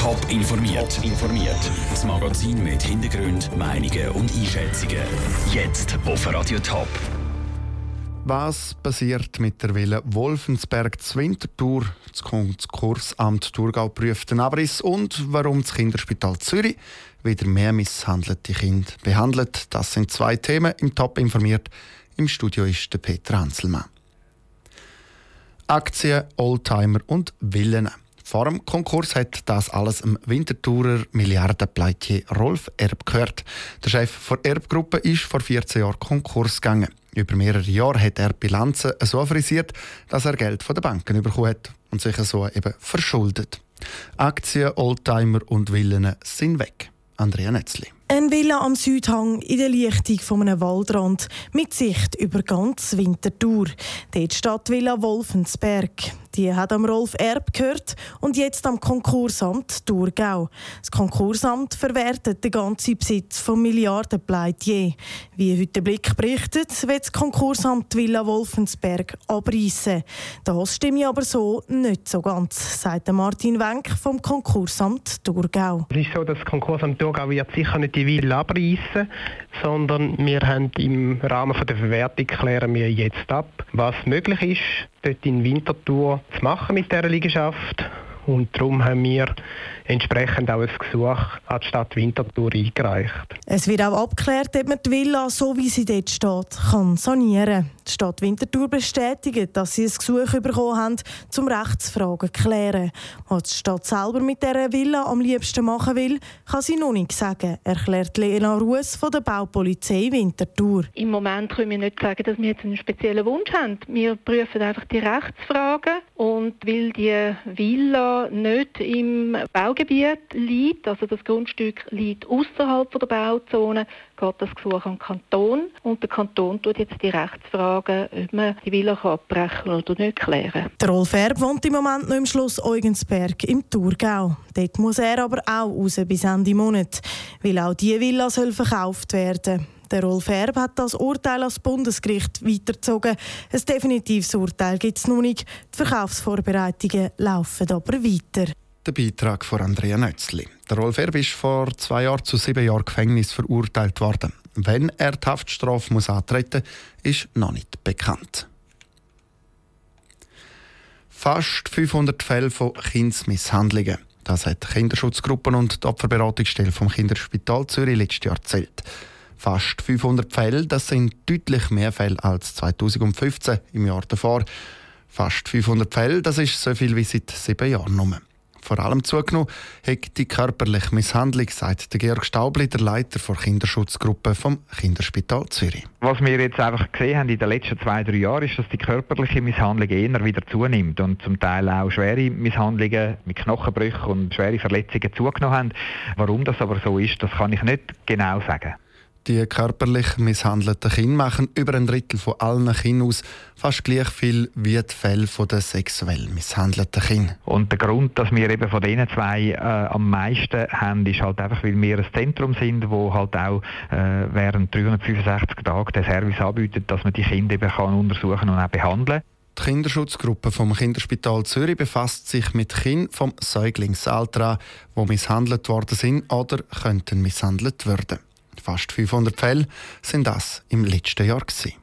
Top informiert. informiert. Das Magazin mit Hintergrund, Meinungen und Einschätzungen. Jetzt auf Radio Top. Was passiert mit der Villa Wolfensberg zur Winterthur? Das Konkursamt Thurgau prüft den Abriss und warum das Kinderspital Zürich wieder mehr misshandelte Kinder behandelt. Das sind zwei Themen im Top informiert. Im Studio ist der Peter Hanselmann. Aktien, Oldtimer und Villen. Vor dem Konkurs hat das alles im Winterthurer Milliardenpleitier Rolf Erb gehört. Der Chef der Erbgruppe ist vor 14 Jahren Konkurs gegangen. Über mehrere Jahre hat er Bilanzen so frisiert, dass er Geld von den Banken bekommen hat und sich so eben verschuldet. Aktien, Oldtimer und Villen sind weg. Andrea Netzli. Eine Villa am Südhang in der Lichtung von einem Waldrand mit Sicht über ganz Winterthur. Dort steht Villa Wolfensberg. Die hat am Rolf Erb gehört und jetzt am Konkursamt Thurgau. Das Konkursamt verwertet den ganzen Besitz vom Milliardenpleitier. Wie heute Blick berichtet, wird das Konkursamt Villa Wolfensberg abreißen. Das stimmt aber so nicht so ganz, sagt Martin Wenk vom Konkursamt Thurgau. Es ist so, dass das Konkursamt Thurgau wird sicher nicht die Villa abreißen, sondern wir haben im Rahmen der Verwertung klären wir jetzt ab, was möglich ist dort in Winterthur zu machen mit dieser Liegenschaft. Und darum haben wir entsprechend auch ein Gesuch an die Stadt Winterthur eingereicht. Es wird auch abgeklärt, ob man die Villa, so wie sie dort steht, kann sanieren kann. Die Stadt Winterthur bestätigt, dass sie ein Gesuch bekommen haben, um Rechtsfragen zu klären. Was die Stadt selber mit dieser Villa am liebsten machen will, kann sie noch nicht sagen, erklärt Lena Ruess von der Baupolizei Winterthur. Im Moment können wir nicht sagen, dass wir jetzt einen speziellen Wunsch haben. Wir prüfen einfach die Rechtsfragen und weil die Villa nicht im Baugebiet liegt, also das Grundstück liegt außerhalb der Bauzone, geht das Gesuch an den Kanton und der Kanton tut jetzt die Rechtsfragen, ob man die Villa abbrechen oder nicht klären. Der Rolf Erb wohnt im Moment noch im Schloss Eugensberg im Thurgau. Dort muss er aber auch raus bis Ende Monat, weil auch diese Villa soll verkauft werden. Der Rolf Erb hat das Urteil als Bundesgericht weitergezogen. Ein definitives Urteil gibt es noch nicht. Die Verkaufsvorbereitungen laufen aber weiter. Der Beitrag von Andrea Nötzli. Der Rolf Erb ist vor zwei Jahren zu sieben Jahren Gefängnis verurteilt worden. Wenn er die Haftstrafe muss antreten muss, ist noch nicht bekannt. Fast 500 Fälle von Kindsmisshandlungen. Das hat Kinderschutzgruppen und die Opferberatungsstelle vom Kinderspital Zürich letztes Jahr erzählt. Fast 500 Fälle, das sind deutlich mehr Fälle als 2015 im Jahr davor. Fast 500 Fälle, das ist so viel wie seit sieben Jahren nur vor allem zugenommen hat die körperliche Misshandlung, sagt der Georg Staubli, der Leiter der Kinderschutzgruppe vom Kinderspital Zürich. Was wir jetzt einfach gesehen haben in den letzten zwei, drei Jahren, ist, dass die körperliche Misshandlung eher wieder zunimmt und zum Teil auch schwere Misshandlungen mit Knochenbrüchen und schwere Verletzungen zugenommen haben. Warum das aber so ist, das kann ich nicht genau sagen. Die körperlich misshandelten Kinder machen über ein Drittel von allen Kindern aus, fast gleich viel wie die Fälle der sexuell misshandelten Kinder. Und der Grund, dass wir eben von diesen zwei äh, am meisten haben, ist halt einfach, weil wir ein Zentrum sind, wo halt auch äh, während 365 Tagen den Service anbietet, dass man die Kinder eben kann untersuchen und auch behandeln die Kinderschutzgruppe vom Kinderspital Zürich befasst sich mit Kindern vom Säuglingsalter die misshandelt worden sind oder könnten misshandelt werden. Fast 500 Fälle sind das im letzten Jahr. Gewesen.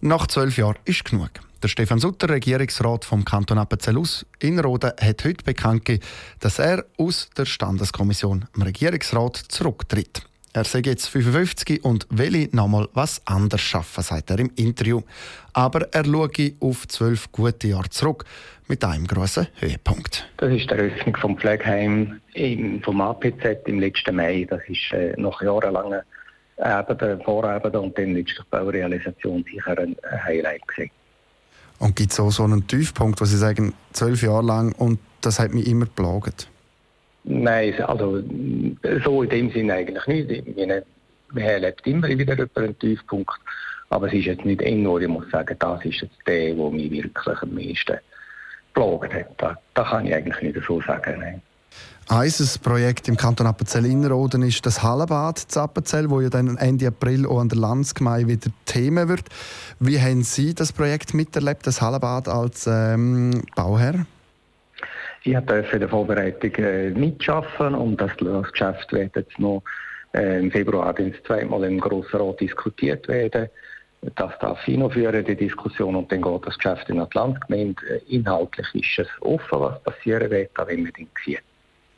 Nach zwölf Jahren ist genug. Der Stefan Sutter, Regierungsrat vom Kanton Appenzell aus Innerrhoden, hat heute bekannt gegeben, dass er aus der Standeskommission im Regierungsrat zurücktritt. Er sei jetzt 55 und will nochmal was anderes schaffen, sagt er im Interview. Aber er schaue auf zwölf gute Jahre zurück mit einem grossen Höhepunkt. Das ist die Eröffnung vom Pflegeheim im, vom APZ im letzten Mai. Das ist äh, nach jahrelangen Arbeiten, Vorarbeiten und dann letztlich Baurealisation sicher ein Highlight gewesen. Und gibt es auch so einen Tiefpunkt, wo Sie sagen, zwölf Jahre lang und das hat mich immer geplagt? Nein, also so in dem Sinne eigentlich nicht. Man erlebt immer wieder einen Tiefpunkt. Aber es ist jetzt nicht enorm, ich muss sagen, das ist jetzt der, der mich wirklich am meisten geplagt hat. Das, das kann ich eigentlich nicht so sagen. Nein. Ein Projekt im Kanton Appenzell-Innerrhoden ist das Hallenbad zu Appenzell, das ja dann Ende April auch an der Landsgemeinde wieder Thema wird. Wie haben Sie das Projekt miterlebt, das Hallenbad als ähm, Bauherr? Ich durfte in der Vorbereitung äh, mitschaffen und das, Geschäft wird jetzt noch äh, im Februar zweimal im Grossen Rat diskutiert werden. Das darf hinführen, die Diskussion, und dann geht das Geschäft in die Landgemeinde. Äh, inhaltlich ist es offen, was passieren wird, wir dann sehen.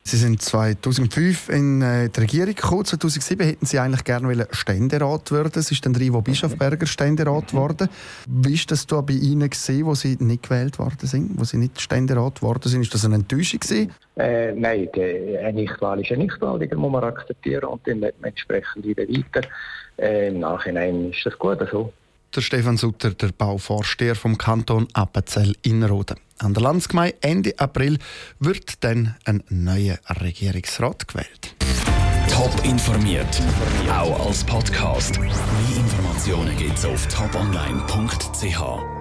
Sie sind 2005 in äh, die Regierung gekommen. 2007 hätten Sie eigentlich gerne Ständerat werden. Es ist dann Rivo Bischofberger Ständerat geworden. Wie ist das da bei Ihnen gesehen, wo Sie nicht gewählt worden sind, wo Sie nicht Ständerat geworden sind? Ist das eine Enttäuschung gewesen? Äh, nein, die, eine Nichtwahl ist eine Nichtwahl, die muss man akzeptieren und dann entsprechend wieder weiter. Äh, Im Nachhinein ist das gut so. Der Stefan Sutter, der Bauvorsteher vom Kanton Appenzell-Innerrhoden. An der Landsgemeinde Ende April wird dann ein neuer Regierungsrat gewählt. Top informiert, auch als Podcast. Mehr Informationen gibt es auf toponline.ch.